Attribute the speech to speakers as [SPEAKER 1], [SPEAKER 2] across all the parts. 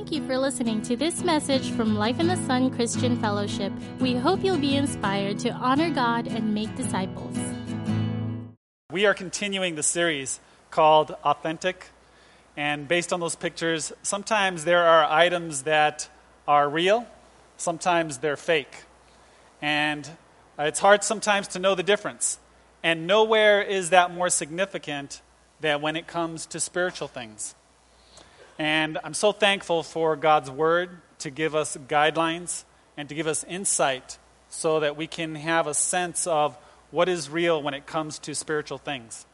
[SPEAKER 1] Thank you for listening to this message from Life in the Sun Christian Fellowship. We hope you'll be inspired to honor God and make disciples.
[SPEAKER 2] We are continuing the series called Authentic. And based on those pictures, sometimes there are items that are real, sometimes they're fake. And it's hard sometimes to know the difference. And nowhere is that more significant than when it comes to spiritual things. And I'm so thankful for God's Word to give us guidelines and to give us insight so that we can have a sense of what is real when it comes to spiritual things.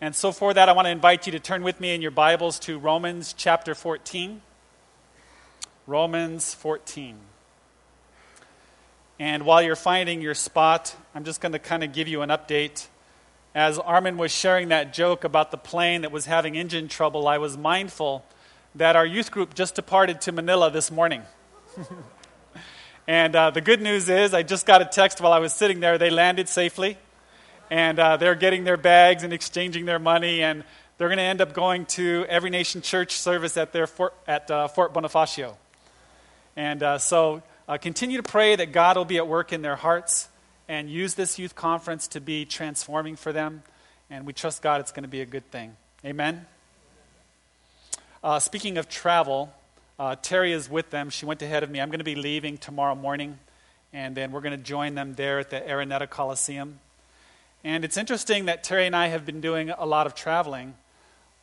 [SPEAKER 2] And so, for that, I want to invite you to turn with me in your Bibles to Romans chapter 14. Romans 14. And while you're finding your spot, I'm just going to kind of give you an update. As Armin was sharing that joke about the plane that was having engine trouble, I was mindful that our youth group just departed to Manila this morning. and uh, the good news is, I just got a text while I was sitting there. They landed safely, and uh, they're getting their bags and exchanging their money, and they're going to end up going to Every Nation Church service at, their fort, at uh, Fort Bonifacio. And uh, so uh, continue to pray that God will be at work in their hearts and use this youth conference to be transforming for them. And we trust God it's going to be a good thing. Amen. Uh, speaking of travel, uh, Terry is with them. She went ahead of me. I'm going to be leaving tomorrow morning, and then we're going to join them there at the Araneta Coliseum. And it's interesting that Terry and I have been doing a lot of traveling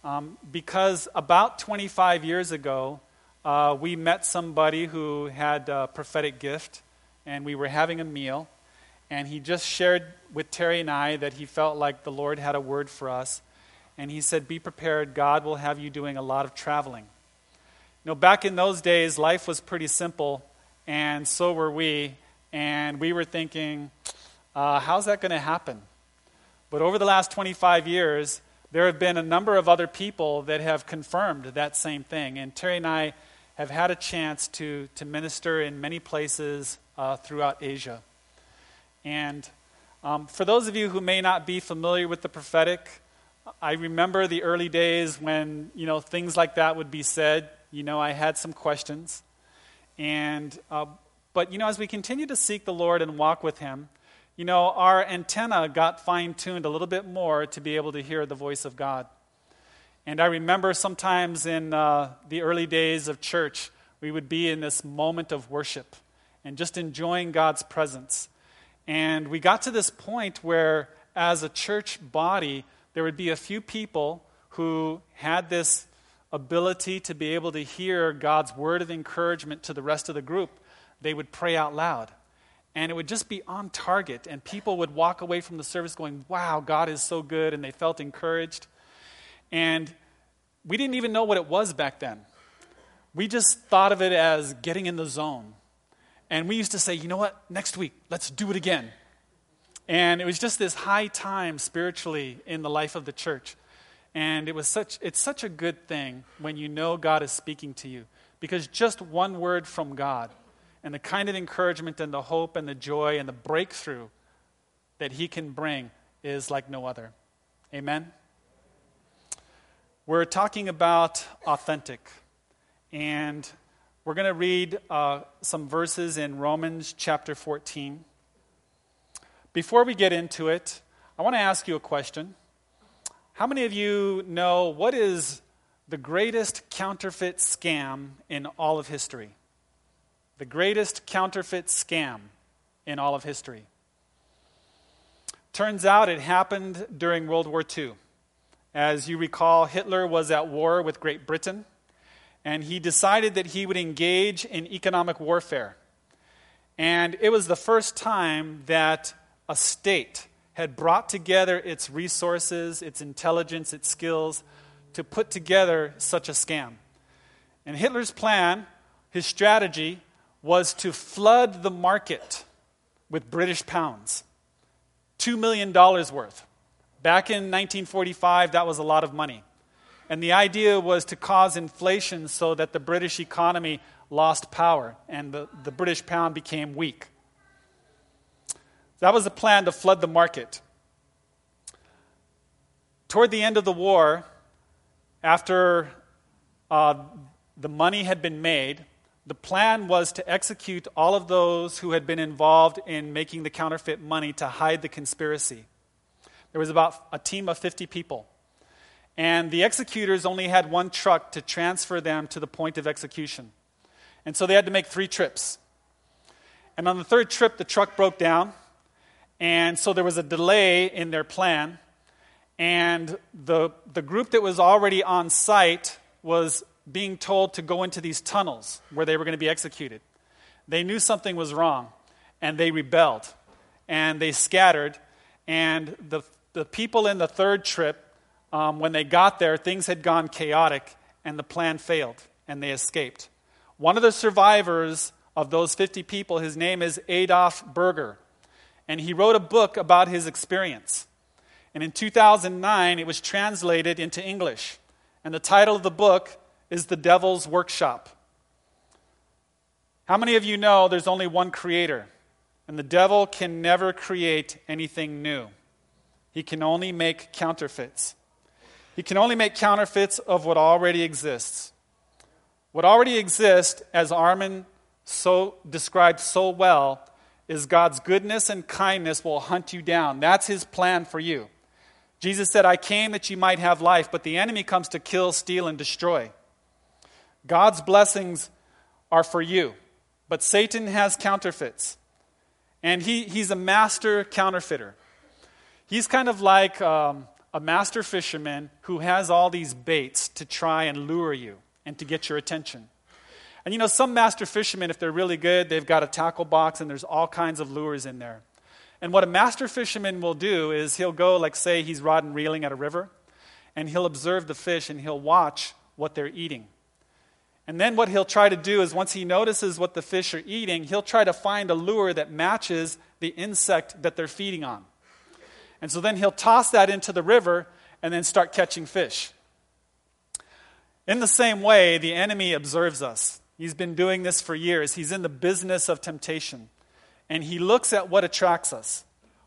[SPEAKER 2] um, because about 25 years ago, uh, we met somebody who had a prophetic gift, and we were having a meal. And he just shared with Terry and I that he felt like the Lord had a word for us and he said, Be prepared, God will have you doing a lot of traveling. You know, back in those days, life was pretty simple, and so were we. And we were thinking, uh, how's that going to happen? But over the last 25 years, there have been a number of other people that have confirmed that same thing. And Terry and I have had a chance to, to minister in many places uh, throughout Asia. And um, for those of you who may not be familiar with the prophetic, I remember the early days when, you know, things like that would be said. You know, I had some questions. And, uh, but, you know, as we continue to seek the Lord and walk with Him, you know, our antenna got fine tuned a little bit more to be able to hear the voice of God. And I remember sometimes in uh, the early days of church, we would be in this moment of worship and just enjoying God's presence. And we got to this point where, as a church body, there would be a few people who had this ability to be able to hear God's word of encouragement to the rest of the group. They would pray out loud. And it would just be on target. And people would walk away from the service going, Wow, God is so good. And they felt encouraged. And we didn't even know what it was back then. We just thought of it as getting in the zone. And we used to say, You know what? Next week, let's do it again. And it was just this high time spiritually in the life of the church. And it was such, it's such a good thing when you know God is speaking to you. Because just one word from God and the kind of encouragement and the hope and the joy and the breakthrough that He can bring is like no other. Amen? We're talking about authentic. And we're going to read uh, some verses in Romans chapter 14. Before we get into it, I want to ask you a question. How many of you know what is the greatest counterfeit scam in all of history? The greatest counterfeit scam in all of history. Turns out it happened during World War II. As you recall, Hitler was at war with Great Britain, and he decided that he would engage in economic warfare. And it was the first time that a state had brought together its resources, its intelligence, its skills to put together such a scam. And Hitler's plan, his strategy, was to flood the market with British pounds. $2 million worth. Back in 1945, that was a lot of money. And the idea was to cause inflation so that the British economy lost power and the, the British pound became weak. That was the plan to flood the market. Toward the end of the war, after uh, the money had been made. The plan was to execute all of those who had been involved in making the counterfeit money to hide the conspiracy. There was about a team of 50 people. And the executors only had one truck to transfer them to the point of execution. And so they had to make three trips. And on the third trip, the truck broke down. And so there was a delay in their plan. And the, the group that was already on site was being told to go into these tunnels where they were going to be executed. They knew something was wrong, and they rebelled, and they scattered. And the, the people in the third trip, um, when they got there, things had gone chaotic, and the plan failed, and they escaped. One of the survivors of those 50 people, his name is Adolf Burger, and he wrote a book about his experience. And in 2009, it was translated into English. And the title of the book is The Devil's Workshop. How many of you know there's only one creator? And the devil can never create anything new. He can only make counterfeits. He can only make counterfeits of what already exists. What already exists, as Armin so described so well, is God's goodness and kindness will hunt you down. That's his plan for you. Jesus said, I came that you might have life, but the enemy comes to kill, steal, and destroy. God's blessings are for you, but Satan has counterfeits. And he, he's a master counterfeiter. He's kind of like um, a master fisherman who has all these baits to try and lure you and to get your attention. And you know, some master fishermen, if they're really good, they've got a tackle box and there's all kinds of lures in there. And what a master fisherman will do is he'll go, like, say, he's rod and reeling at a river, and he'll observe the fish and he'll watch what they're eating. And then what he'll try to do is once he notices what the fish are eating, he'll try to find a lure that matches the insect that they're feeding on. And so then he'll toss that into the river and then start catching fish. In the same way, the enemy observes us. He's been doing this for years. He's in the business of temptation. And he looks at what attracts us.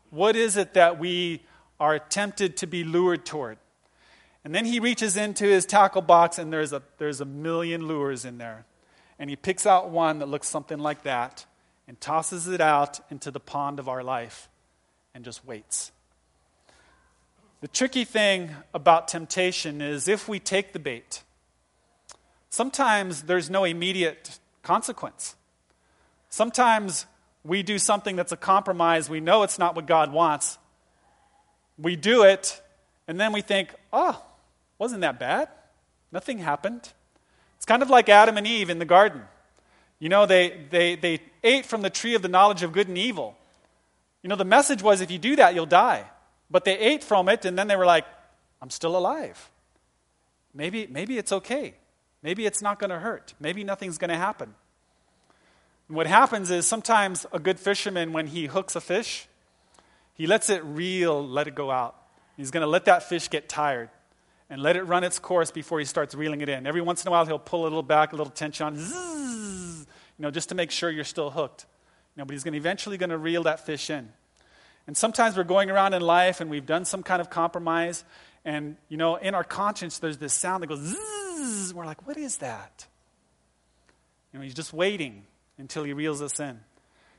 [SPEAKER 2] What is it that we are tempted to be lured toward? And then he reaches into his tackle box, and there's a, there's a million lures in there. And he picks out one that looks something like that and tosses it out into the pond of our life and just waits. The tricky thing about temptation is if we take the bait, sometimes there's no immediate consequence. Sometimes we do something that's a compromise. We know it's not what God wants. We do it, and then we think, oh, wasn't that bad. Nothing happened. It's kind of like Adam and Eve in the garden. You know, they, they, they ate from the tree of the knowledge of good and evil. You know, the message was if you do that, you'll die. But they ate from it, and then they were like, I'm still alive. Maybe, maybe it's okay. Maybe it's not going to hurt. Maybe nothing's going to happen. And what happens is sometimes a good fisherman, when he hooks a fish, he lets it reel, let it go out. He's going to let that fish get tired and let it run its course before he starts reeling it in. Every once in a while, he'll pull a little back, a little tension on, zzz, you know, just to make sure you're still hooked. You know, but he's going to eventually going to reel that fish in. And sometimes we're going around in life and we've done some kind of compromise, and you know, in our conscience, there's this sound that goes zzz. We're like, what is that? You know, he's just waiting until he reels us in.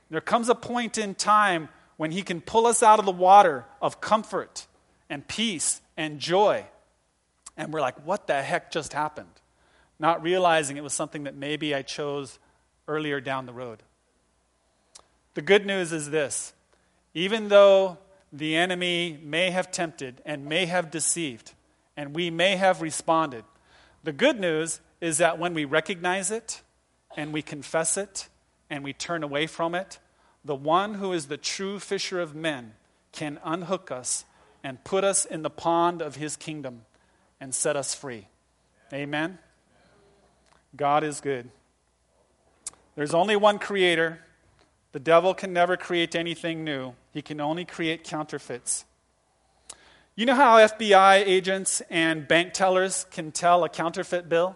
[SPEAKER 2] There comes a point in time when he can pull us out of the water of comfort and peace and joy and we're like, what the heck just happened? Not realizing it was something that maybe I chose earlier down the road. The good news is this even though the enemy may have tempted and may have deceived, and we may have responded, the good news is that when we recognize it and we confess it and we turn away from it, the one who is the true fisher of men can unhook us and put us in the pond of his kingdom and set us free. Amen? God is good. There's only one creator. The devil can never create anything new, he can only create counterfeits. You know how FBI agents and bank tellers can tell a counterfeit bill?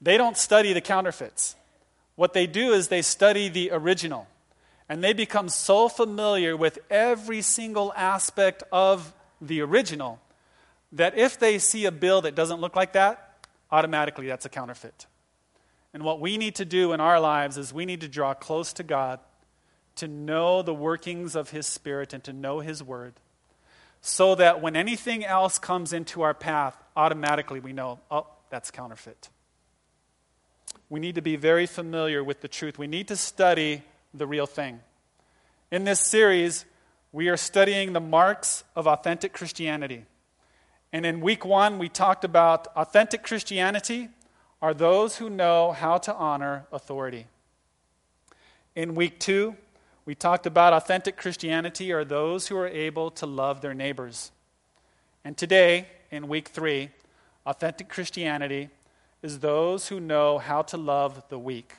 [SPEAKER 2] They don't study the counterfeits. What they do is they study the original. And they become so familiar with every single aspect of the original that if they see a bill that doesn't look like that, automatically that's a counterfeit. And what we need to do in our lives is we need to draw close to God, to know the workings of His Spirit, and to know His Word, so that when anything else comes into our path, automatically we know, oh, that's counterfeit. We need to be very familiar with the truth. We need to study the real thing. In this series, we are studying the marks of authentic Christianity. And in week one, we talked about authentic Christianity are those who know how to honor authority. In week two, we talked about authentic Christianity are those who are able to love their neighbors. And today, in week three, authentic Christianity is those who know how to love the weak.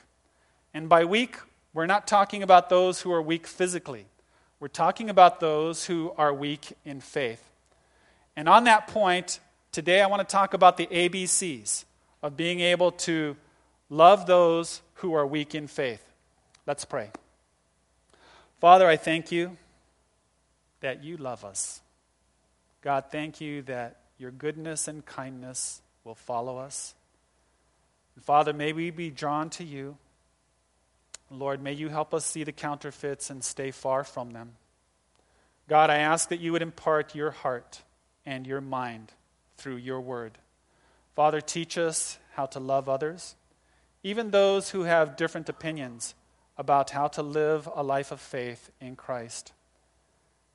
[SPEAKER 2] And by weak, we're not talking about those who are weak physically. We're talking about those who are weak in faith. And on that point, today I want to talk about the ABCs of being able to love those who are weak in faith. Let's pray. Father, I thank you that you love us. God, thank you that your goodness and kindness will follow us. And Father, may we be drawn to you. Lord, may you help us see the counterfeits and stay far from them. God, I ask that you would impart your heart and your mind through your word. Father, teach us how to love others, even those who have different opinions about how to live a life of faith in Christ.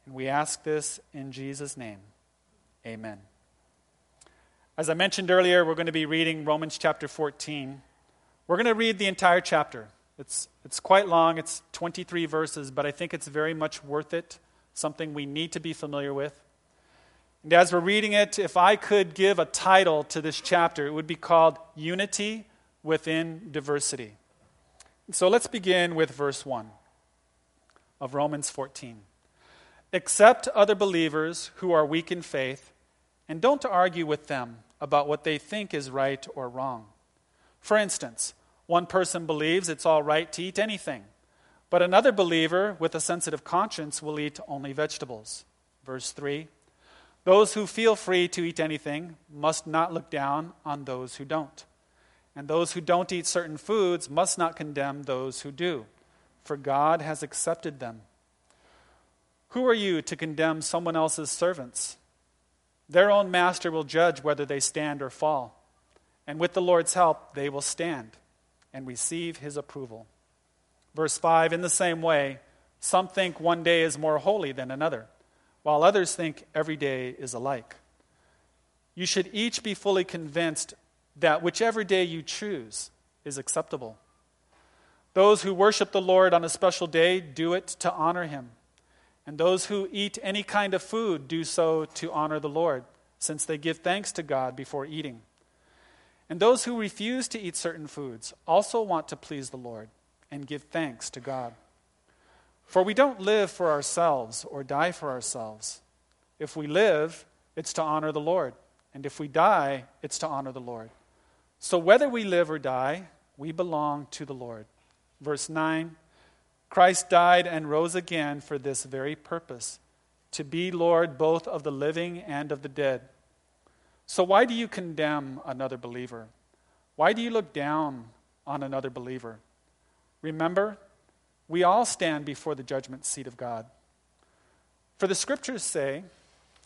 [SPEAKER 2] And we ask this in Jesus' name. Amen. As I mentioned earlier, we're going to be reading Romans chapter 14. We're going to read the entire chapter. It's, it's quite long, it's 23 verses, but I think it's very much worth it, something we need to be familiar with. And as we're reading it, if I could give a title to this chapter, it would be called Unity Within Diversity. So let's begin with verse 1 of Romans 14. Accept other believers who are weak in faith, and don't argue with them about what they think is right or wrong. For instance, one person believes it's all right to eat anything, but another believer with a sensitive conscience will eat only vegetables. Verse 3 those who feel free to eat anything must not look down on those who don't. And those who don't eat certain foods must not condemn those who do, for God has accepted them. Who are you to condemn someone else's servants? Their own master will judge whether they stand or fall. And with the Lord's help, they will stand and receive his approval. Verse 5 In the same way, some think one day is more holy than another while others think every day is alike. You should each be fully convinced that whichever day you choose is acceptable. Those who worship the Lord on a special day do it to honor him. And those who eat any kind of food do so to honor the Lord, since they give thanks to God before eating. And those who refuse to eat certain foods also want to please the Lord and give thanks to God. For we don't live for ourselves or die for ourselves. If we live, it's to honor the Lord. And if we die, it's to honor the Lord. So whether we live or die, we belong to the Lord. Verse 9 Christ died and rose again for this very purpose to be Lord both of the living and of the dead. So why do you condemn another believer? Why do you look down on another believer? Remember, we all stand before the judgment seat of God. For the scriptures say,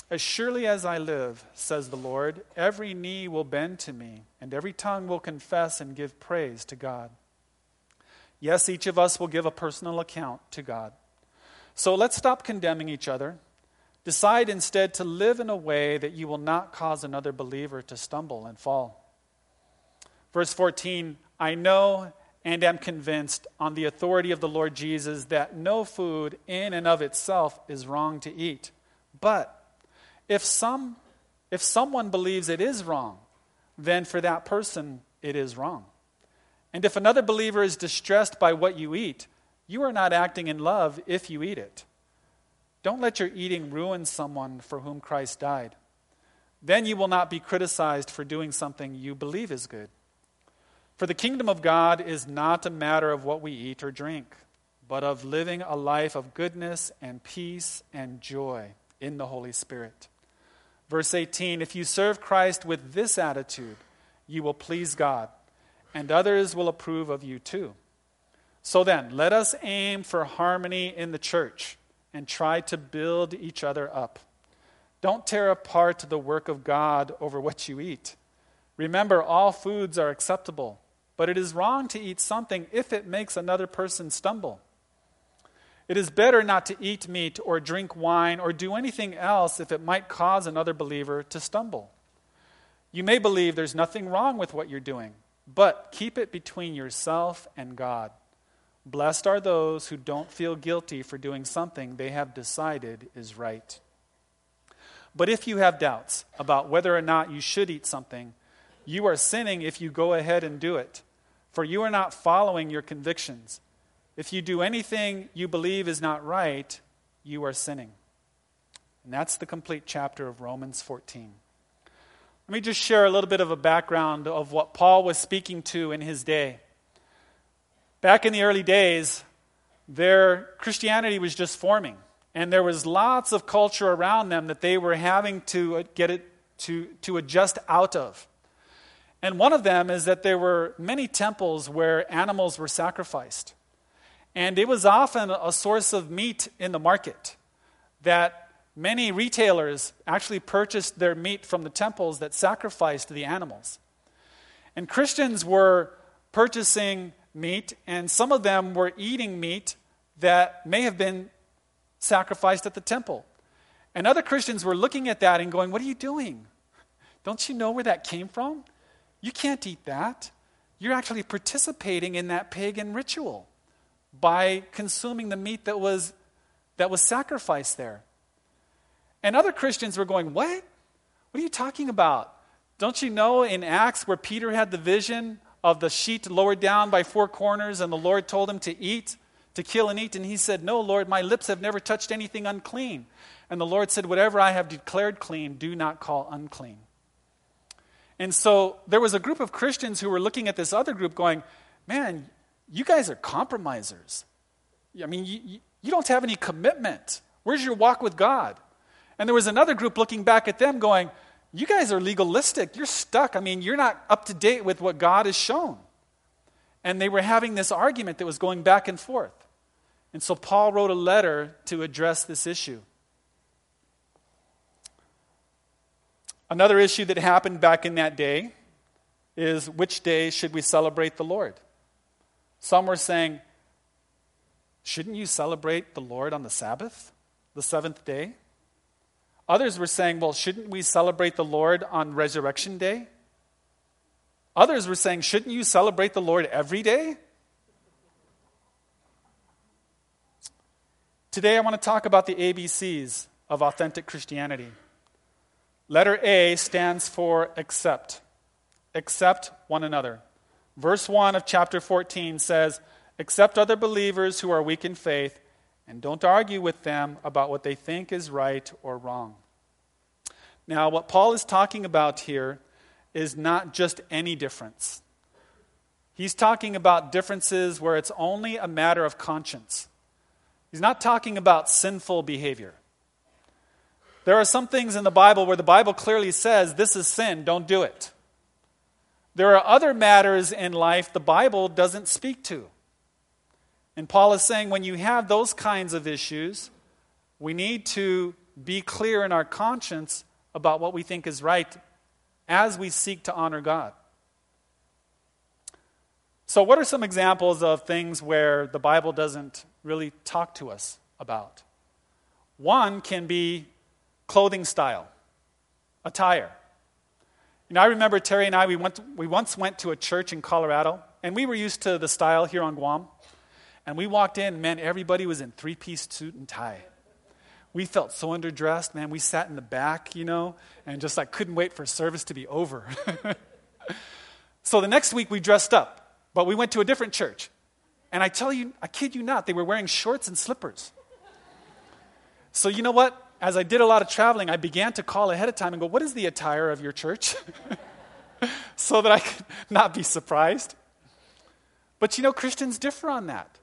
[SPEAKER 2] As surely as I live, says the Lord, every knee will bend to me, and every tongue will confess and give praise to God. Yes, each of us will give a personal account to God. So let's stop condemning each other. Decide instead to live in a way that you will not cause another believer to stumble and fall. Verse 14 I know and am convinced on the authority of the Lord Jesus that no food in and of itself is wrong to eat. But if some if someone believes it is wrong, then for that person it is wrong. And if another believer is distressed by what you eat, you are not acting in love if you eat it. Don't let your eating ruin someone for whom Christ died. Then you will not be criticized for doing something you believe is good. For the kingdom of God is not a matter of what we eat or drink, but of living a life of goodness and peace and joy in the Holy Spirit. Verse 18 If you serve Christ with this attitude, you will please God, and others will approve of you too. So then, let us aim for harmony in the church and try to build each other up. Don't tear apart the work of God over what you eat. Remember, all foods are acceptable, but it is wrong to eat something if it makes another person stumble. It is better not to eat meat or drink wine or do anything else if it might cause another believer to stumble. You may believe there's nothing wrong with what you're doing, but keep it between yourself and God. Blessed are those who don't feel guilty for doing something they have decided is right. But if you have doubts about whether or not you should eat something, you are sinning if you go ahead and do it, for you are not following your convictions. If you do anything you believe is not right, you are sinning. And that's the complete chapter of Romans 14. Let me just share a little bit of a background of what Paul was speaking to in his day. Back in the early days, their Christianity was just forming, and there was lots of culture around them that they were having to uh, get it to, to adjust out of. And one of them is that there were many temples where animals were sacrificed. And it was often a source of meat in the market that many retailers actually purchased their meat from the temples that sacrificed the animals. And Christians were purchasing meat, and some of them were eating meat that may have been sacrificed at the temple. And other Christians were looking at that and going, What are you doing? Don't you know where that came from? You can't eat that. You're actually participating in that pagan ritual by consuming the meat that was, that was sacrificed there. And other Christians were going, What? What are you talking about? Don't you know in Acts where Peter had the vision of the sheet lowered down by four corners and the Lord told him to eat, to kill and eat? And he said, No, Lord, my lips have never touched anything unclean. And the Lord said, Whatever I have declared clean, do not call unclean. And so there was a group of Christians who were looking at this other group going, Man, you guys are compromisers. I mean, you, you don't have any commitment. Where's your walk with God? And there was another group looking back at them going, You guys are legalistic. You're stuck. I mean, you're not up to date with what God has shown. And they were having this argument that was going back and forth. And so Paul wrote a letter to address this issue. Another issue that happened back in that day is which day should we celebrate the Lord? Some were saying, shouldn't you celebrate the Lord on the Sabbath, the seventh day? Others were saying, well, shouldn't we celebrate the Lord on Resurrection Day? Others were saying, shouldn't you celebrate the Lord every day? Today I want to talk about the ABCs of authentic Christianity. Letter A stands for accept. Accept one another. Verse 1 of chapter 14 says, Accept other believers who are weak in faith and don't argue with them about what they think is right or wrong. Now, what Paul is talking about here is not just any difference. He's talking about differences where it's only a matter of conscience. He's not talking about sinful behavior. There are some things in the Bible where the Bible clearly says this is sin, don't do it. There are other matters in life the Bible doesn't speak to. And Paul is saying when you have those kinds of issues, we need to be clear in our conscience about what we think is right as we seek to honor God. So, what are some examples of things where the Bible doesn't really talk to us about? One can be clothing style, attire. You know, I remember Terry and I, we, went, we once went to a church in Colorado, and we were used to the style here on Guam. And we walked in, man, everybody was in three piece suit and tie. We felt so underdressed, man. We sat in the back, you know, and just like couldn't wait for service to be over. so the next week we dressed up, but we went to a different church. And I tell you, I kid you not, they were wearing shorts and slippers. So you know what? As I did a lot of traveling, I began to call ahead of time and go, What is the attire of your church? so that I could not be surprised. But you know, Christians differ on that.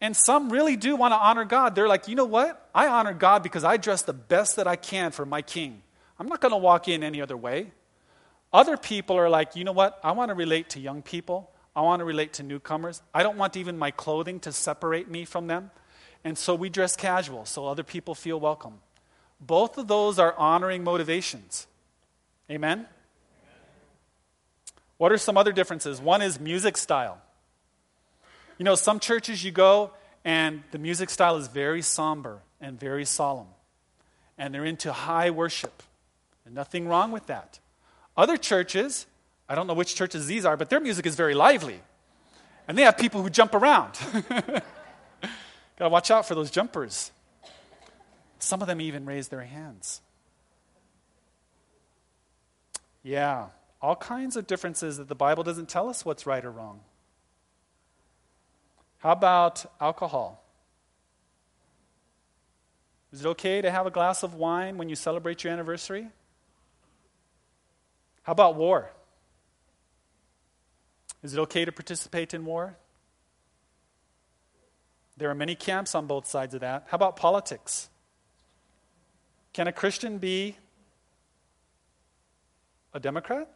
[SPEAKER 2] And some really do want to honor God. They're like, you know what? I honor God because I dress the best that I can for my king. I'm not going to walk in any other way. Other people are like, you know what? I want to relate to young people. I want to relate to newcomers. I don't want even my clothing to separate me from them. And so we dress casual so other people feel welcome. Both of those are honoring motivations. Amen? What are some other differences? One is music style. You know, some churches you go and the music style is very somber and very solemn. And they're into high worship. And nothing wrong with that. Other churches, I don't know which churches these are, but their music is very lively. And they have people who jump around. Got to watch out for those jumpers. Some of them even raise their hands. Yeah, all kinds of differences that the Bible doesn't tell us what's right or wrong. How about alcohol? Is it okay to have a glass of wine when you celebrate your anniversary? How about war? Is it okay to participate in war? There are many camps on both sides of that. How about politics? Can a Christian be a Democrat?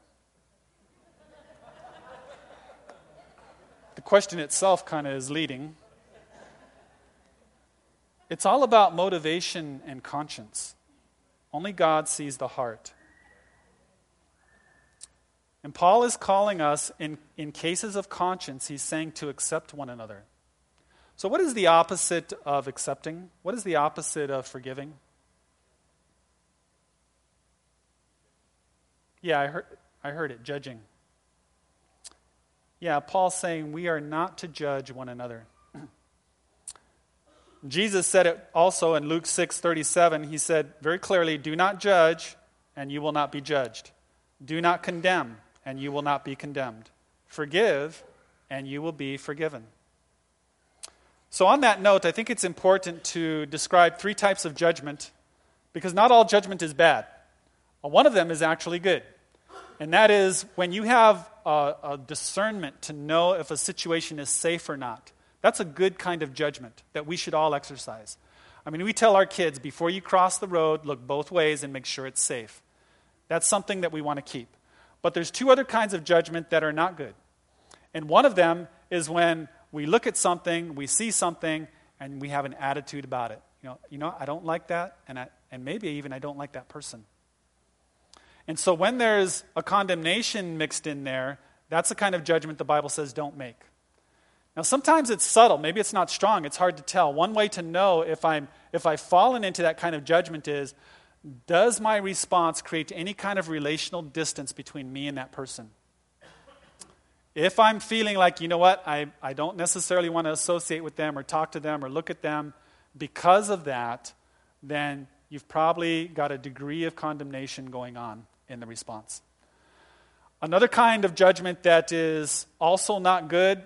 [SPEAKER 2] the question itself kind of is leading. It's all about motivation and conscience. Only God sees the heart. And Paul is calling us, in, in cases of conscience, he's saying to accept one another. So, what is the opposite of accepting? What is the opposite of forgiving? Yeah, I heard, I heard it, judging. Yeah, Paul's saying we are not to judge one another. Jesus said it also in Luke 6 37. He said very clearly, Do not judge, and you will not be judged. Do not condemn, and you will not be condemned. Forgive, and you will be forgiven. So, on that note, I think it's important to describe three types of judgment because not all judgment is bad. One of them is actually good. And that is when you have a, a, discernment to know if a situation is safe or not. That's a good kind of judgment that we should all exercise. I mean, we tell our kids before you cross the road, look both ways and make sure it's safe. That's something that we want to keep. But there's two other kinds of judgment that are not good. And one of them is when we look at something, we see something, and we have an attitude about it. You know, you know I don't like that, and, I, and maybe even I don't like that person. And so when there's a condemnation mixed in there, that's the kind of judgment the Bible says don't make. Now, sometimes it's subtle. Maybe it's not strong. It's hard to tell. One way to know if, I'm, if I've fallen into that kind of judgment is does my response create any kind of relational distance between me and that person? If I'm feeling like, you know what, I, I don't necessarily want to associate with them or talk to them or look at them because of that, then you've probably got a degree of condemnation going on in the response. Another kind of judgment that is also not good,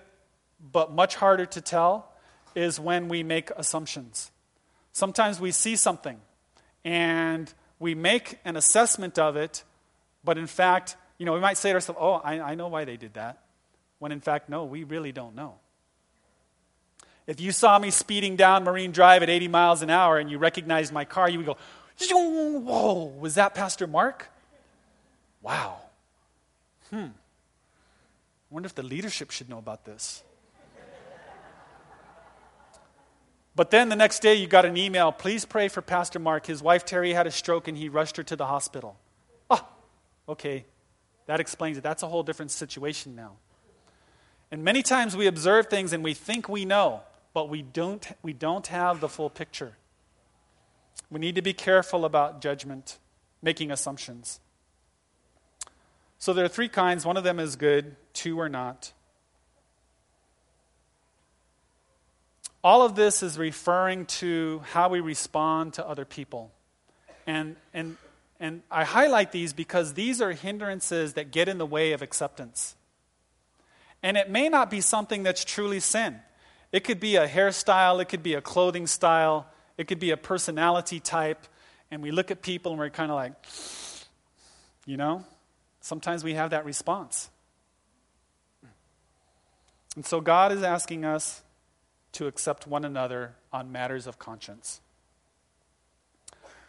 [SPEAKER 2] but much harder to tell, is when we make assumptions. Sometimes we see something and we make an assessment of it, but in fact, you know, we might say to ourselves, oh, I, I know why they did that. When in fact, no, we really don't know. If you saw me speeding down Marine Drive at 80 miles an hour and you recognized my car, you would go, whoa, was that Pastor Mark? Wow. Hmm. I wonder if the leadership should know about this. But then the next day you got an email, please pray for Pastor Mark. His wife Terry had a stroke and he rushed her to the hospital. Oh, okay. That explains it. That's a whole different situation now. And many times we observe things and we think we know, but we don't, we don't have the full picture. We need to be careful about judgment, making assumptions. So there are three kinds. One of them is good, two are not. All of this is referring to how we respond to other people. And, and, and I highlight these because these are hindrances that get in the way of acceptance. And it may not be something that's truly sin. It could be a hairstyle, it could be a clothing style, it could be a personality type. And we look at people and we're kind of like, you know? Sometimes we have that response. And so God is asking us to accept one another on matters of conscience.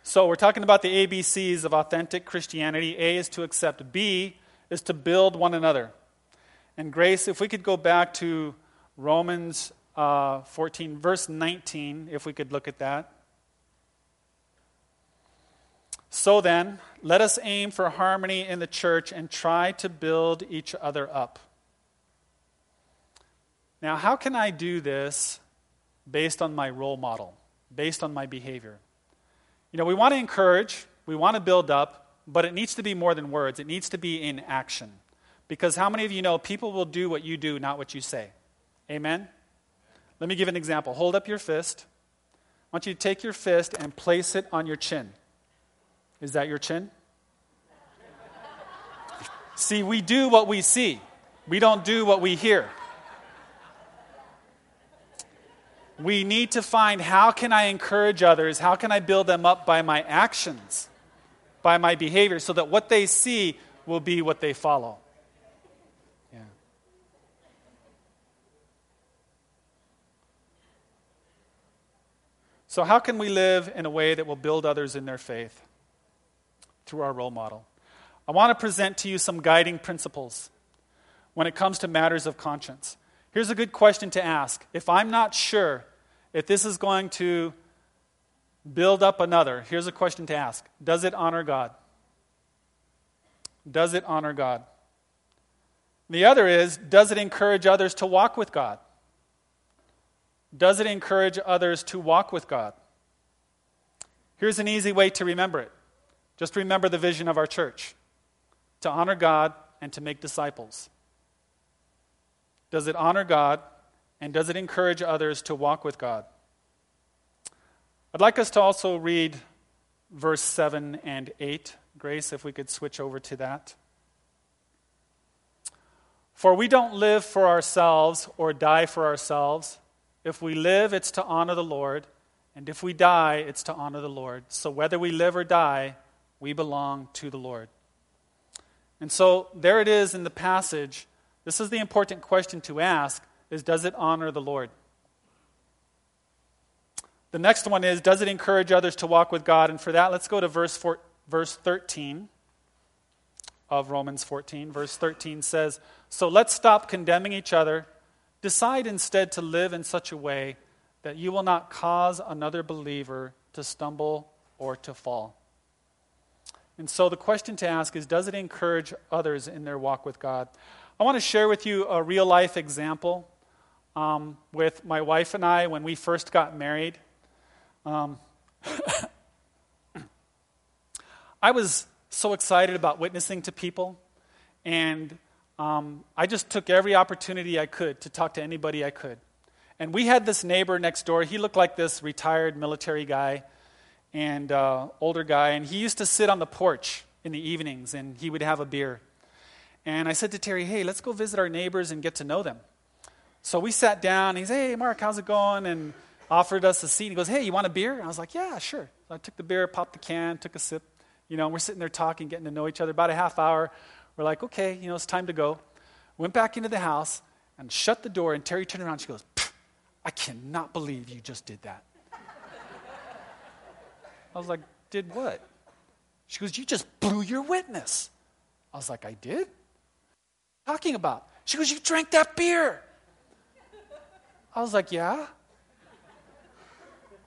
[SPEAKER 2] So we're talking about the ABCs of authentic Christianity. A is to accept. B is to build one another. And Grace, if we could go back to Romans uh, 14, verse 19, if we could look at that. So then, let us aim for harmony in the church and try to build each other up. Now, how can I do this based on my role model, based on my behavior? You know, we want to encourage, we want to build up, but it needs to be more than words. It needs to be in action. Because how many of you know people will do what you do, not what you say? Amen? Let me give an example. Hold up your fist. I want you to take your fist and place it on your chin. Is that your chin? see, we do what we see, we don't do what we hear. We need to find how can I encourage others? How can I build them up by my actions, by my behavior, so that what they see will be what they follow. Yeah. So, how can we live in a way that will build others in their faith? Through our role model. I want to present to you some guiding principles when it comes to matters of conscience. Here's a good question to ask. If I'm not sure if this is going to build up another, here's a question to ask Does it honor God? Does it honor God? The other is Does it encourage others to walk with God? Does it encourage others to walk with God? Here's an easy way to remember it. Just remember the vision of our church to honor God and to make disciples. Does it honor God and does it encourage others to walk with God? I'd like us to also read verse 7 and 8. Grace, if we could switch over to that. For we don't live for ourselves or die for ourselves. If we live, it's to honor the Lord, and if we die, it's to honor the Lord. So whether we live or die, we belong to the Lord. And so there it is in the passage. This is the important question to ask is does it honor the Lord? The next one is does it encourage others to walk with God? And for that, let's go to verse, four, verse 13 of Romans 14. Verse 13 says, So let's stop condemning each other. Decide instead to live in such a way that you will not cause another believer to stumble or to fall. And so the question to ask is Does it encourage others in their walk with God? I want to share with you a real life example um, with my wife and I when we first got married. Um, I was so excited about witnessing to people, and um, I just took every opportunity I could to talk to anybody I could. And we had this neighbor next door. He looked like this retired military guy and uh, older guy, and he used to sit on the porch in the evenings and he would have a beer. And I said to Terry, hey, let's go visit our neighbors and get to know them. So we sat down. He's, hey, Mark, how's it going? And offered us a seat. He goes, hey, you want a beer? And I was like, yeah, sure. So I took the beer, popped the can, took a sip. You know, we're sitting there talking, getting to know each other. About a half hour, we're like, okay, you know, it's time to go. Went back into the house and shut the door. And Terry turned around. She goes, I cannot believe you just did that. I was like, did what? She goes, you just blew your witness. I was like, I did? Talking about? She goes, you drank that beer. I was like, Yeah.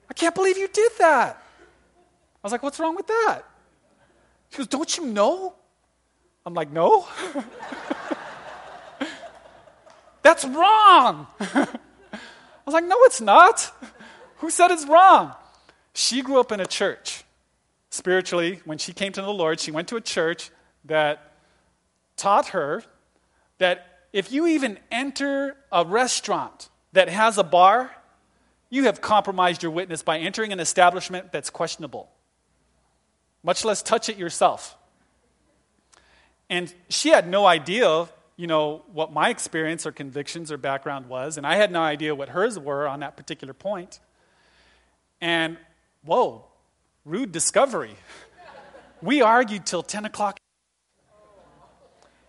[SPEAKER 2] I can't believe you did that. I was like, What's wrong with that? She goes, Don't you know? I'm like, No. That's wrong. I was like, No, it's not. Who said it's wrong? She grew up in a church. Spiritually, when she came to the Lord, she went to a church that taught her that if you even enter a restaurant that has a bar, you have compromised your witness by entering an establishment that's questionable, much less touch it yourself. And she had no idea, you know, what my experience or convictions or background was, and I had no idea what hers were on that particular point. And whoa, rude discovery. We argued till 10 o'clock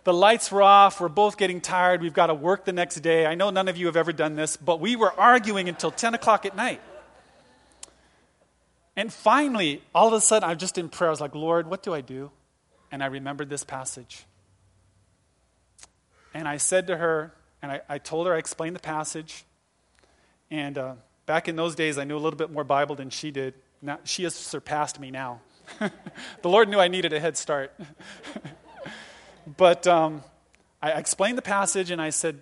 [SPEAKER 2] the lights were off. We're both getting tired. We've got to work the next day. I know none of you have ever done this, but we were arguing until 10 o'clock at night. And finally, all of a sudden, I'm just in prayer. I was like, Lord, what do I do? And I remembered this passage. And I said to her, and I, I told her, I explained the passage. And uh, back in those days, I knew a little bit more Bible than she did. Now, she has surpassed me now. the Lord knew I needed a head start. but um, I explained the passage and I said,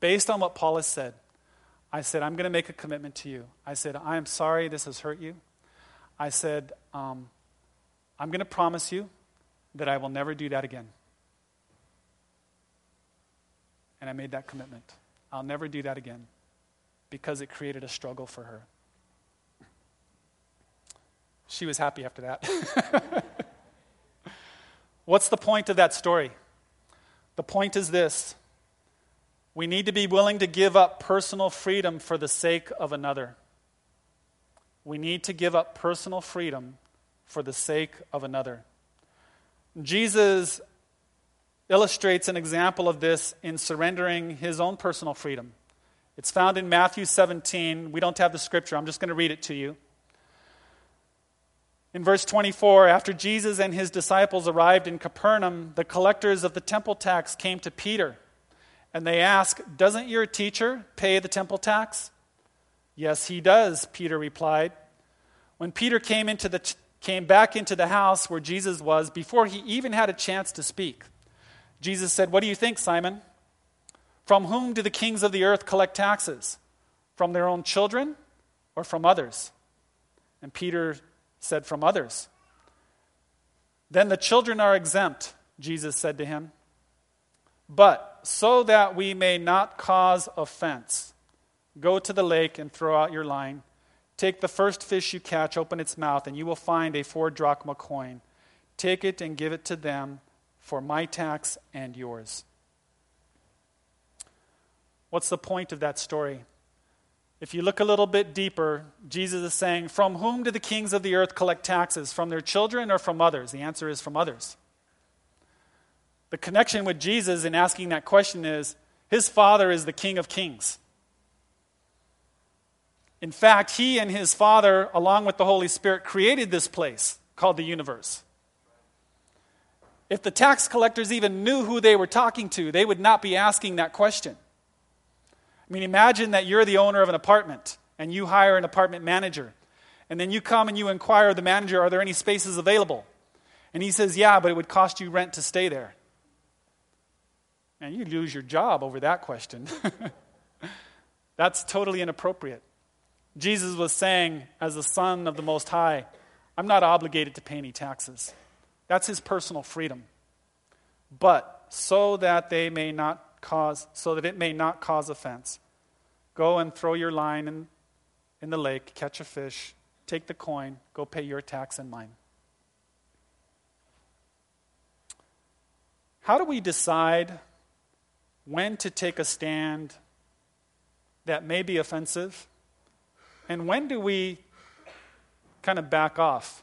[SPEAKER 2] based on what Paul has said, I said, I'm going to make a commitment to you. I said, I am sorry this has hurt you. I said, um, I'm going to promise you that I will never do that again. And I made that commitment. I'll never do that again because it created a struggle for her. She was happy after that. What's the point of that story? The point is this we need to be willing to give up personal freedom for the sake of another. We need to give up personal freedom for the sake of another. Jesus illustrates an example of this in surrendering his own personal freedom. It's found in Matthew 17. We don't have the scripture, I'm just going to read it to you. In verse 24, after Jesus and his disciples arrived in Capernaum, the collectors of the temple tax came to Peter and they asked, Doesn't your teacher pay the temple tax? Yes, he does, Peter replied. When Peter came, into the, came back into the house where Jesus was, before he even had a chance to speak, Jesus said, What do you think, Simon? From whom do the kings of the earth collect taxes? From their own children or from others? And Peter said, From others. Then the children are exempt, Jesus said to him. But so that we may not cause offense, go to the lake and throw out your line. Take the first fish you catch, open its mouth, and you will find a four drachma coin. Take it and give it to them for my tax and yours. What's the point of that story? If you look a little bit deeper, Jesus is saying, From whom do the kings of the earth collect taxes? From their children or from others? The answer is from others. The connection with Jesus in asking that question is his father is the king of kings. In fact, he and his father, along with the Holy Spirit, created this place called the universe. If the tax collectors even knew who they were talking to, they would not be asking that question. I mean, imagine that you're the owner of an apartment and you hire an apartment manager. And then you come and you inquire of the manager, are there any spaces available? And he says, yeah, but it would cost you rent to stay there. And you lose your job over that question. That's totally inappropriate. Jesus was saying, as the Son of the Most High, I'm not obligated to pay any taxes. That's his personal freedom. But so that they may not cause, so that it may not cause offense. Go and throw your line in, in the lake, catch a fish, take the coin, go pay your tax and mine. How do we decide when to take a stand that may be offensive? And when do we kind of back off?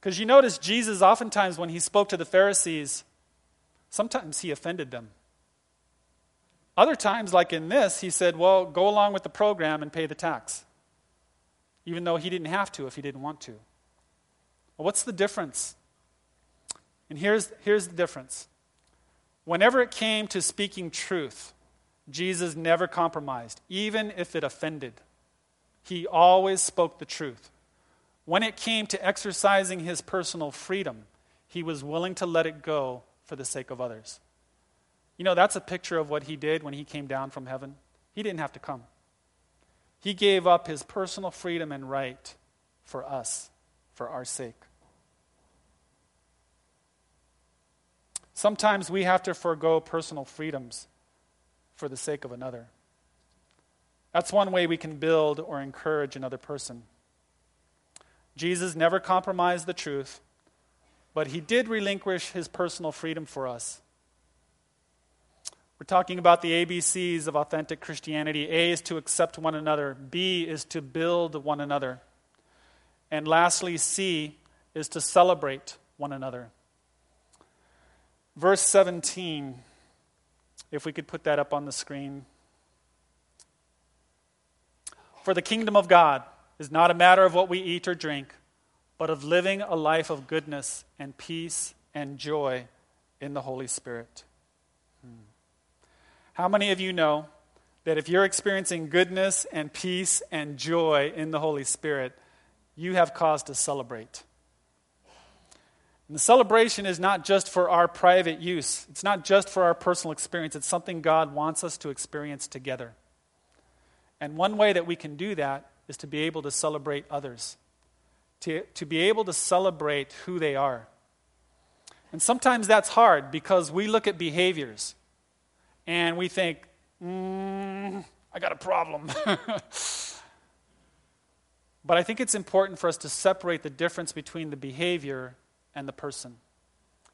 [SPEAKER 2] Because you notice Jesus, oftentimes, when he spoke to the Pharisees, Sometimes he offended them. Other times, like in this, he said, Well, go along with the program and pay the tax, even though he didn't have to if he didn't want to. Well, what's the difference? And here's, here's the difference. Whenever it came to speaking truth, Jesus never compromised, even if it offended. He always spoke the truth. When it came to exercising his personal freedom, he was willing to let it go for the sake of others. You know, that's a picture of what he did when he came down from heaven. He didn't have to come, he gave up his personal freedom and right for us, for our sake. Sometimes we have to forego personal freedoms for the sake of another. That's one way we can build or encourage another person. Jesus never compromised the truth but he did relinquish his personal freedom for us. We're talking about the ABCs of authentic Christianity. A is to accept one another, B is to build one another, and lastly, C is to celebrate one another. Verse 17, if we could put that up on the screen. For the kingdom of God is not a matter of what we eat or drink but of living a life of goodness and peace and joy in the Holy Spirit. Hmm. How many of you know that if you're experiencing goodness and peace and joy in the Holy Spirit, you have cause to celebrate? And the celebration is not just for our private use, it's not just for our personal experience, it's something God wants us to experience together. And one way that we can do that is to be able to celebrate others, to, to be able to celebrate who they are. And sometimes that's hard because we look at behaviors and we think, mm, I got a problem. but I think it's important for us to separate the difference between the behavior and the person.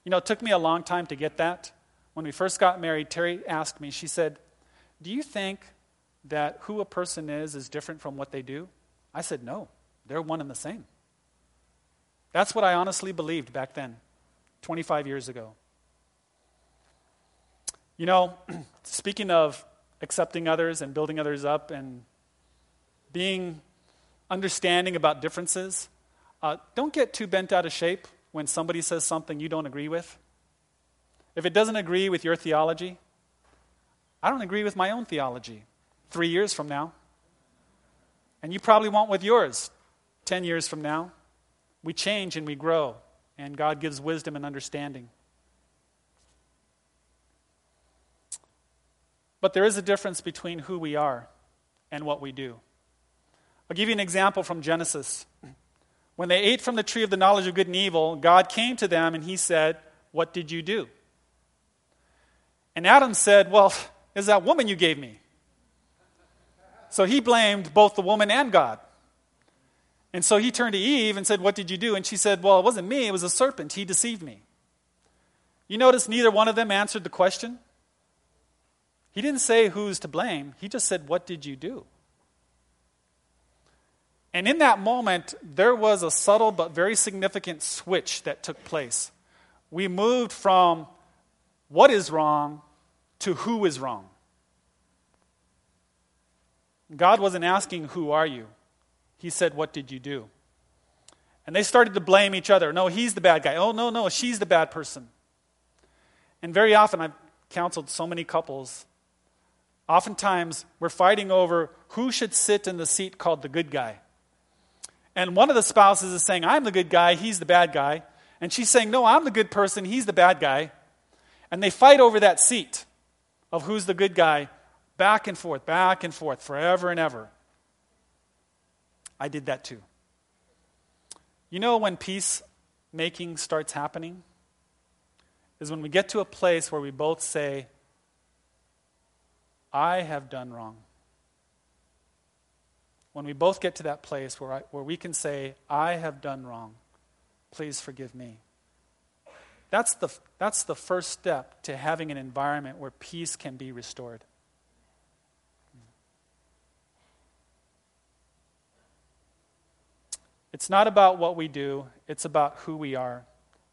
[SPEAKER 2] You know, it took me a long time to get that. When we first got married, Terry asked me, she said, Do you think that who a person is is different from what they do? I said, No, they're one and the same. That's what I honestly believed back then, 25 years ago. You know, speaking of accepting others and building others up and being understanding about differences, uh, don't get too bent out of shape when somebody says something you don't agree with. If it doesn't agree with your theology, I don't agree with my own theology three years from now. And you probably won't with yours 10 years from now. We change and we grow, and God gives wisdom and understanding. But there is a difference between who we are and what we do. I'll give you an example from Genesis. When they ate from the tree of the knowledge of good and evil, God came to them and he said, What did you do? And Adam said, Well, is that woman you gave me? So he blamed both the woman and God. And so he turned to Eve and said, What did you do? And she said, Well, it wasn't me, it was a serpent. He deceived me. You notice neither one of them answered the question? He didn't say who's to blame, he just said, What did you do? And in that moment, there was a subtle but very significant switch that took place. We moved from what is wrong to who is wrong. God wasn't asking, Who are you? He said, What did you do? And they started to blame each other. No, he's the bad guy. Oh, no, no, she's the bad person. And very often, I've counseled so many couples. Oftentimes, we're fighting over who should sit in the seat called the good guy. And one of the spouses is saying, I'm the good guy, he's the bad guy. And she's saying, No, I'm the good person, he's the bad guy. And they fight over that seat of who's the good guy, back and forth, back and forth, forever and ever. I did that too. You know when peace making starts happening? Is when we get to a place where we both say, I have done wrong when we both get to that place where, I, where we can say, I have done wrong, please forgive me. That's the, that's the first step to having an environment where peace can be restored. It's not about what we do, it's about who we are.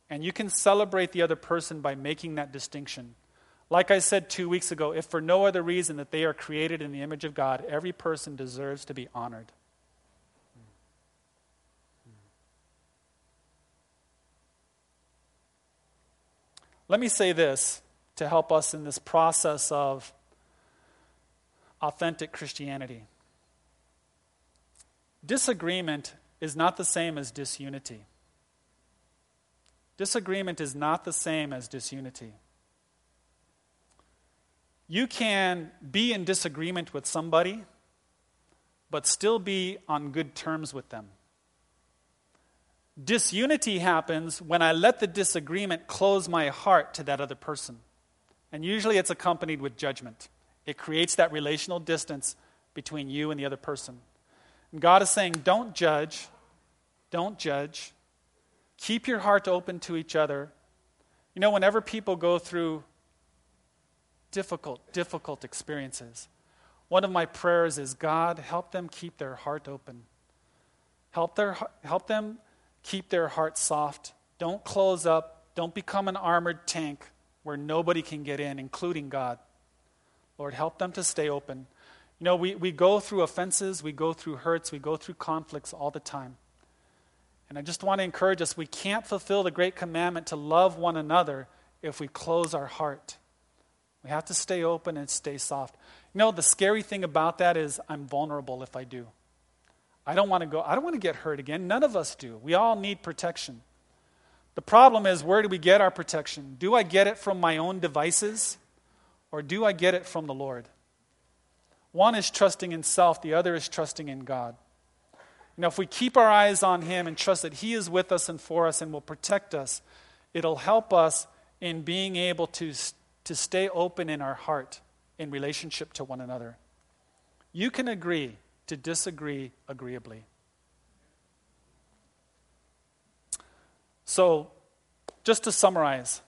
[SPEAKER 2] And you can celebrate the other person by making that distinction. Like I said two weeks ago, if for no other reason that they are created in the image of God, every person deserves to be honored. Let me say this to help us in this process of authentic Christianity. Disagreement is not the same as disunity. Disagreement is not the same as disunity you can be in disagreement with somebody, but still be on good terms with them. Disunity happens when I let the disagreement close my heart to that other person. And usually it's accompanied with judgment. It creates that relational distance between you and the other person. And God is saying, don't judge. Don't judge. Keep your heart open to each other. You know, whenever people go through difficult, difficult experiences. One of my prayers is God, help them keep their heart open. Help, their, help them keep their heart soft. Don't close up. Don't become an armored tank where nobody can get in, including God. Lord, help them to stay open. You know, we, we go through offenses, we go through hurts, we go through conflicts all the time. And I just want to encourage us we can't fulfill the great commandment to love one another if we close our heart. We have to stay open and stay soft. You know, the scary thing about that is I'm vulnerable if I do. I don't want to go, I don't want to get hurt again. None of us do. We all need protection. The problem is where do we get our protection? Do I get it from my own devices or do I get it from the Lord? One is trusting in self, the other is trusting in God. You know, if we keep our eyes on Him and trust that He is with us and for us and will protect us, it'll help us in being able to, to stay open in our heart in relationship to one another. You can agree to disagree agreeably. So, just to summarize,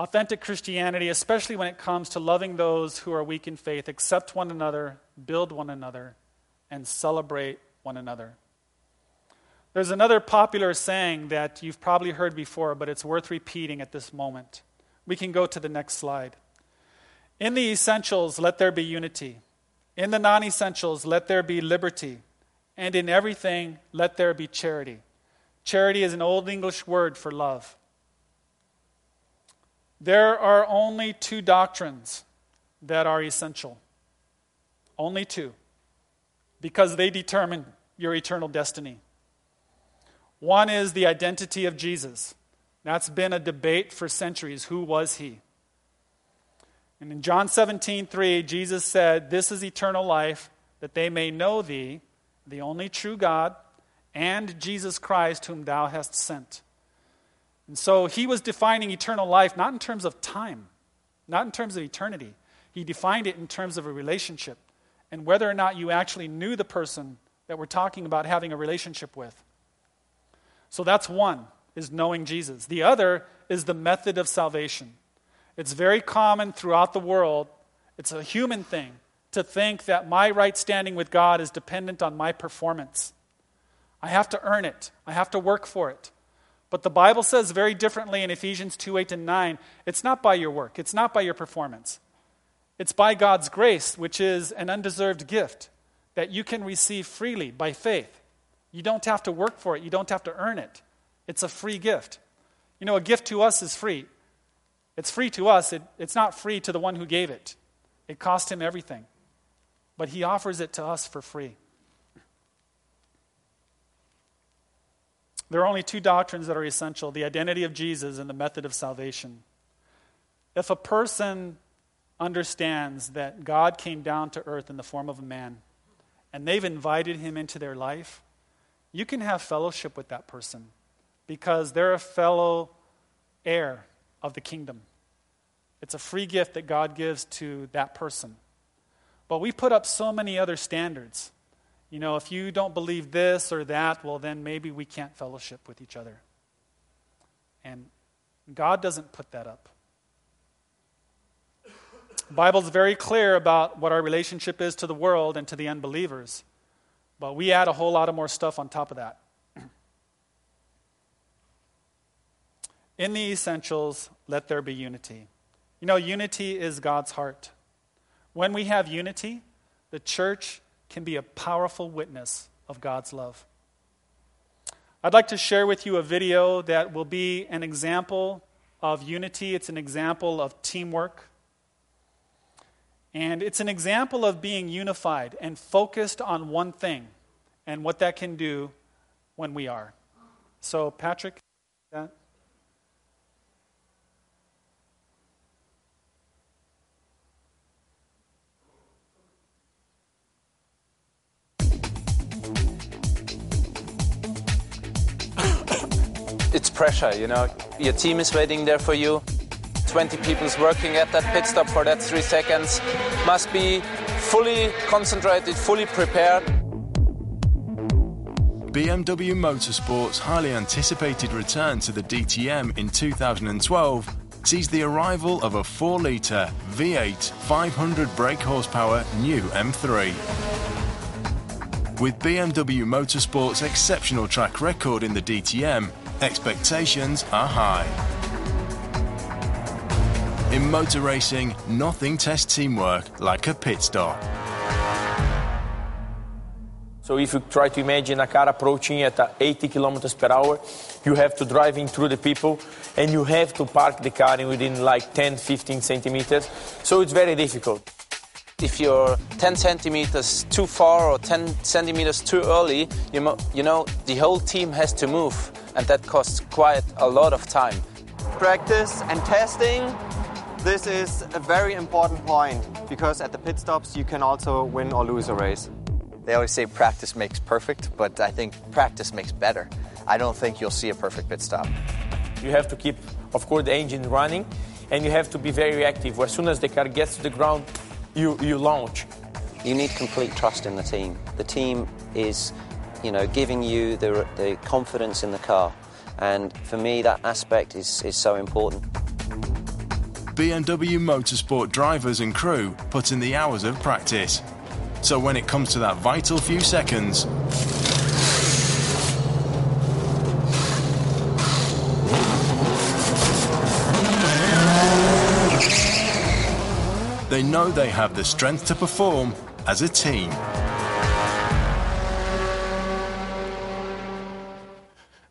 [SPEAKER 2] authentic Christianity, especially when it comes to loving those who are weak in faith, accept one another, build one another, and celebrate one another. There's another popular saying that you've probably heard before, but it's worth repeating at this moment. We can go to the next slide. In the essentials, let there be unity. In the non essentials, let there be liberty. And in everything, let there be charity. Charity is an old English word for love. There are only two doctrines that are essential. Only two. Because they determine your eternal destiny. One is the identity of Jesus. That's been a debate for centuries. Who was he? And in John 17, 3, Jesus said, This is eternal life, that they may know thee, the only true God, and Jesus Christ, whom thou hast sent. And so he was defining eternal life not in terms of time, not in terms of eternity. He defined it in terms of a relationship and whether or not you actually knew the person that we're talking about having a relationship with. So that's one, is knowing Jesus. The other is the method of salvation. It's very common throughout the world, it's a human thing to think that my right standing with God is dependent on my performance. I have to earn it, I have to work for it. But the Bible says very differently in Ephesians 2 8 and 9 it's not by your work, it's not by your performance. It's by God's grace, which is an undeserved gift that you can receive freely by faith. You don't have to work for it, you don't have to earn it. It's a free gift. You know, a gift to us is free. It's free to us, it, it's not free to the one who gave it. It cost him everything. But he offers it to us for free. There are only two doctrines that are essential the identity of Jesus and the method of salvation. If a person understands that God came down to earth in the form of a man and they've invited him into their life, you can have fellowship with that person because they're a fellow heir of the kingdom. It's a free gift that God gives to that person. But we put up so many other standards. You know, if you don't believe this or that, well, then maybe we can't fellowship with each other. And God doesn't put that up. The Bible's very clear about what our relationship is to the world and to the unbelievers. But we add a whole lot of more stuff on top of that. In the essentials, let there be unity. You know, unity is God's heart. When we have unity, the church can be a powerful witness of God's love. I'd like to share with you a video that will be an example of unity, it's an example of teamwork. And it's an example of being unified and focused on one thing and what that can do when we are. So, Patrick, that.
[SPEAKER 3] It's pressure, you know. Your team is waiting there for you. 20 people is working at that pit stop for that three seconds. Must be fully concentrated, fully prepared.
[SPEAKER 4] BMW Motorsport's highly anticipated return to the DTM in 2012 sees the arrival of a 4 litre V8 500 brake horsepower new M3. With BMW Motorsport's exceptional track record in the DTM, expectations are high. In motor racing, nothing tests teamwork like a pit stop.
[SPEAKER 5] So if you try to imagine a car approaching at uh, 80 kilometers per hour, you have to drive in through the people and you have to park the car in within like 10, 15 centimeters. So it's very difficult.
[SPEAKER 3] If you're 10 centimeters too far or 10 centimeters too early, you, mo- you know, the whole team has to move, and that costs quite a lot of time.
[SPEAKER 6] practice and testing. This is a very important point because at the pit stops you can also win or lose a race.
[SPEAKER 7] They always say practice makes perfect, but I think practice makes better. I don't think you'll see a perfect pit stop.
[SPEAKER 5] You have to keep, of course, the engine running and you have to be very active. As soon as the car gets to the ground, you, you launch.
[SPEAKER 8] You need complete trust in the team. The team is, you know, giving you the, the confidence in the car. And for me, that aspect is, is so important.
[SPEAKER 4] BMW Motorsport drivers and crew put in the hours of practice. So when it comes to that vital few seconds, they know they have the strength to perform as a team.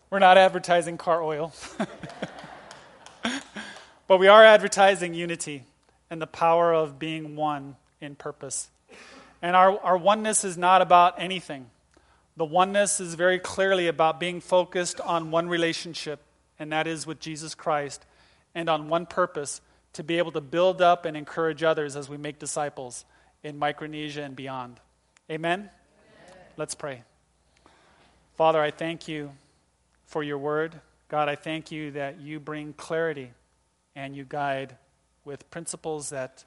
[SPEAKER 2] We're not advertising car oil. but we are advertising unity and the power of being one in purpose. And our, our oneness is not about anything. The oneness is very clearly about being focused on one relationship, and that is with Jesus Christ, and on one purpose to be able to build up and encourage others as we make disciples in Micronesia and beyond. Amen? Amen. Let's pray. Father, I thank you for your word. God, I thank you that you bring clarity and you guide with principles that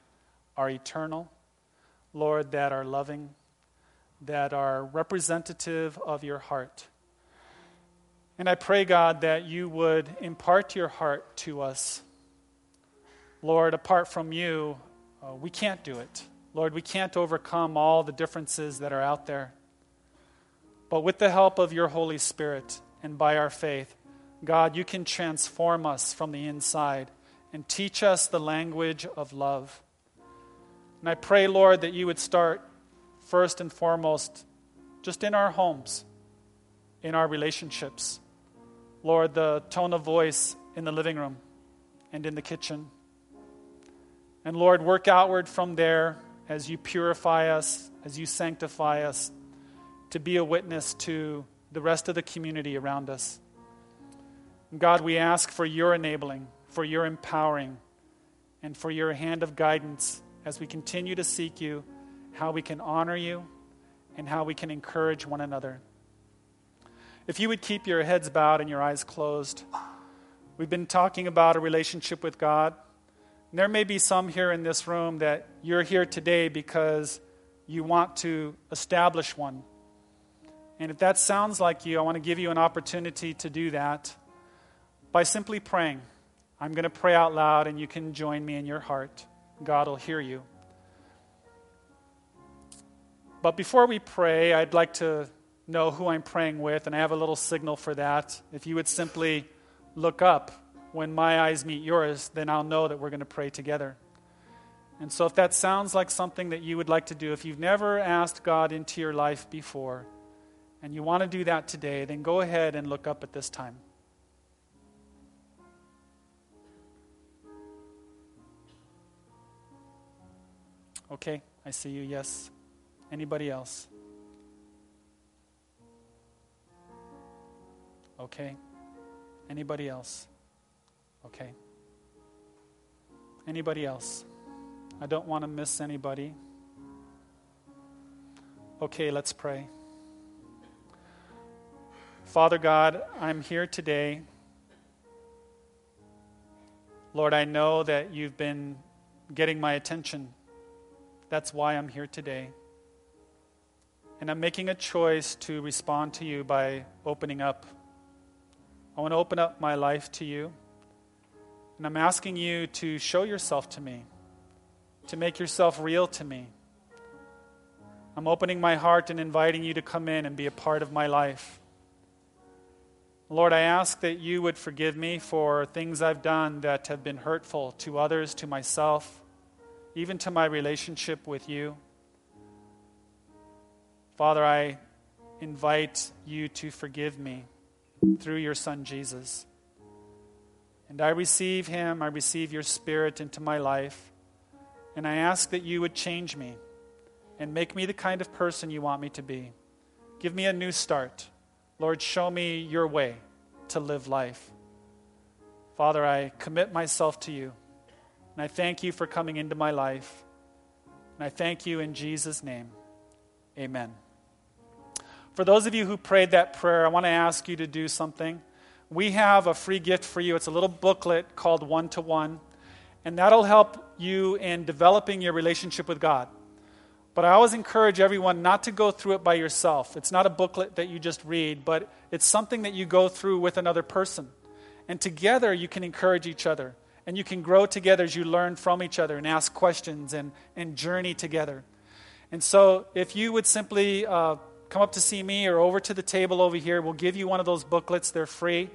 [SPEAKER 2] are eternal, Lord, that are loving, that are representative of your heart. And I pray, God, that you would impart your heart to us. Lord, apart from you, uh, we can't do it. Lord, we can't overcome all the differences that are out there. But with the help of your Holy Spirit and by our faith, God, you can transform us from the inside and teach us the language of love. And I pray, Lord, that you would start first and foremost just in our homes, in our relationships. Lord, the tone of voice in the living room and in the kitchen. And Lord, work outward from there as you purify us, as you sanctify us, to be a witness to the rest of the community around us. God, we ask for your enabling, for your empowering, and for your hand of guidance as we continue to seek you, how we can honor you, and how we can encourage one another. If you would keep your heads bowed and your eyes closed, we've been talking about a relationship with God. There may be some here in this room that you're here today because you want to establish one. And if that sounds like you, I want to give you an opportunity to do that by simply praying. I'm going to pray out loud, and you can join me in your heart. God will hear you. But before we pray, I'd like to know who I'm praying with, and I have a little signal for that. If you would simply look up when my eyes meet yours, then I'll know that we're going to pray together. And so, if that sounds like something that you would like to do, if you've never asked God into your life before, and you want to do that today, then go ahead and look up at this time. Okay, I see you. Yes. Anybody else? Okay. Anybody else? Okay. Anybody else? I don't want to miss anybody. Okay, let's pray. Father God, I'm here today. Lord, I know that you've been getting my attention. That's why I'm here today. And I'm making a choice to respond to you by opening up. I want to open up my life to you. And I'm asking you to show yourself to me, to make yourself real to me. I'm opening my heart and inviting you to come in and be a part of my life. Lord, I ask that you would forgive me for things I've done that have been hurtful to others, to myself, even to my relationship with you. Father, I invite you to forgive me through your Son Jesus. And I receive him, I receive your Spirit into my life, and I ask that you would change me and make me the kind of person you want me to be. Give me a new start. Lord, show me your way to live life. Father, I commit myself to you, and I thank you for coming into my life. And I thank you in Jesus' name. Amen. For those of you who prayed that prayer, I want to ask you to do something. We have a free gift for you. It's a little booklet called One to One, and that'll help you in developing your relationship with God. But I always encourage everyone not to go through it by yourself. It's not a booklet that you just read, but it's something that you go through with another person. And together you can encourage each other. And you can grow together as you learn from each other and ask questions and, and journey together. And so if you would simply uh, come up to see me or over to the table over here. We'll give you one of those booklets, they're free.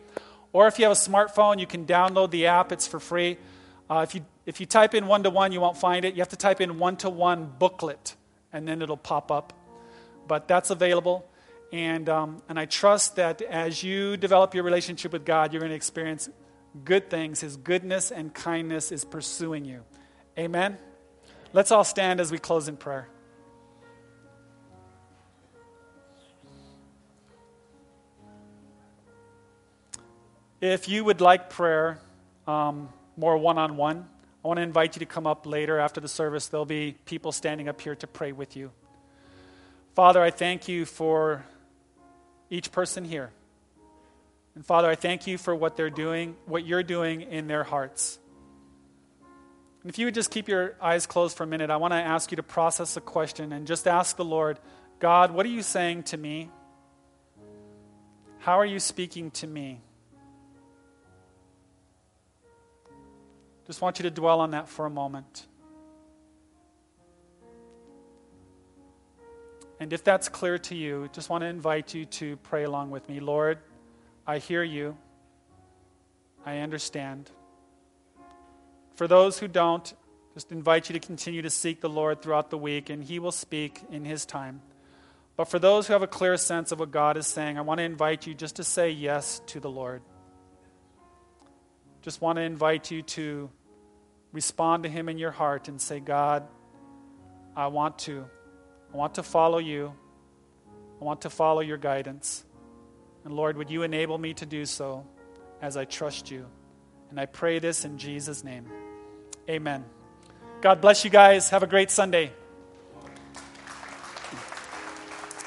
[SPEAKER 2] Or if you have a smartphone, you can download the app, it's for free. Uh, if, you, if you type in one to one, you won't find it. You have to type in one to one booklet, and then it'll pop up. But that's available. And, um, and I trust that as you develop your relationship with God, you're going to experience good things. His goodness and kindness is pursuing you. Amen? Let's all stand as we close in prayer. If you would like prayer um, more one on one, I want to invite you to come up later after the service. There'll be people standing up here to pray with you. Father, I thank you for each person here. And Father, I thank you for what they're doing, what you're doing in their hearts. And if you would just keep your eyes closed for a minute, I want to ask you to process a question and just ask the Lord, God, what are you saying to me? How are you speaking to me? Just want you to dwell on that for a moment. And if that's clear to you, just want to invite you to pray along with me. Lord, I hear you. I understand. For those who don't, just invite you to continue to seek the Lord throughout the week, and He will speak in His time. But for those who have a clear sense of what God is saying, I want to invite you just to say yes to the Lord. Just want to invite you to respond to Him in your heart and say, God, I want to. I want to follow you. I want to follow your guidance. And Lord, would you enable me to do so as I trust you? And I pray this in Jesus' name. Amen. God bless you guys. Have a great Sunday.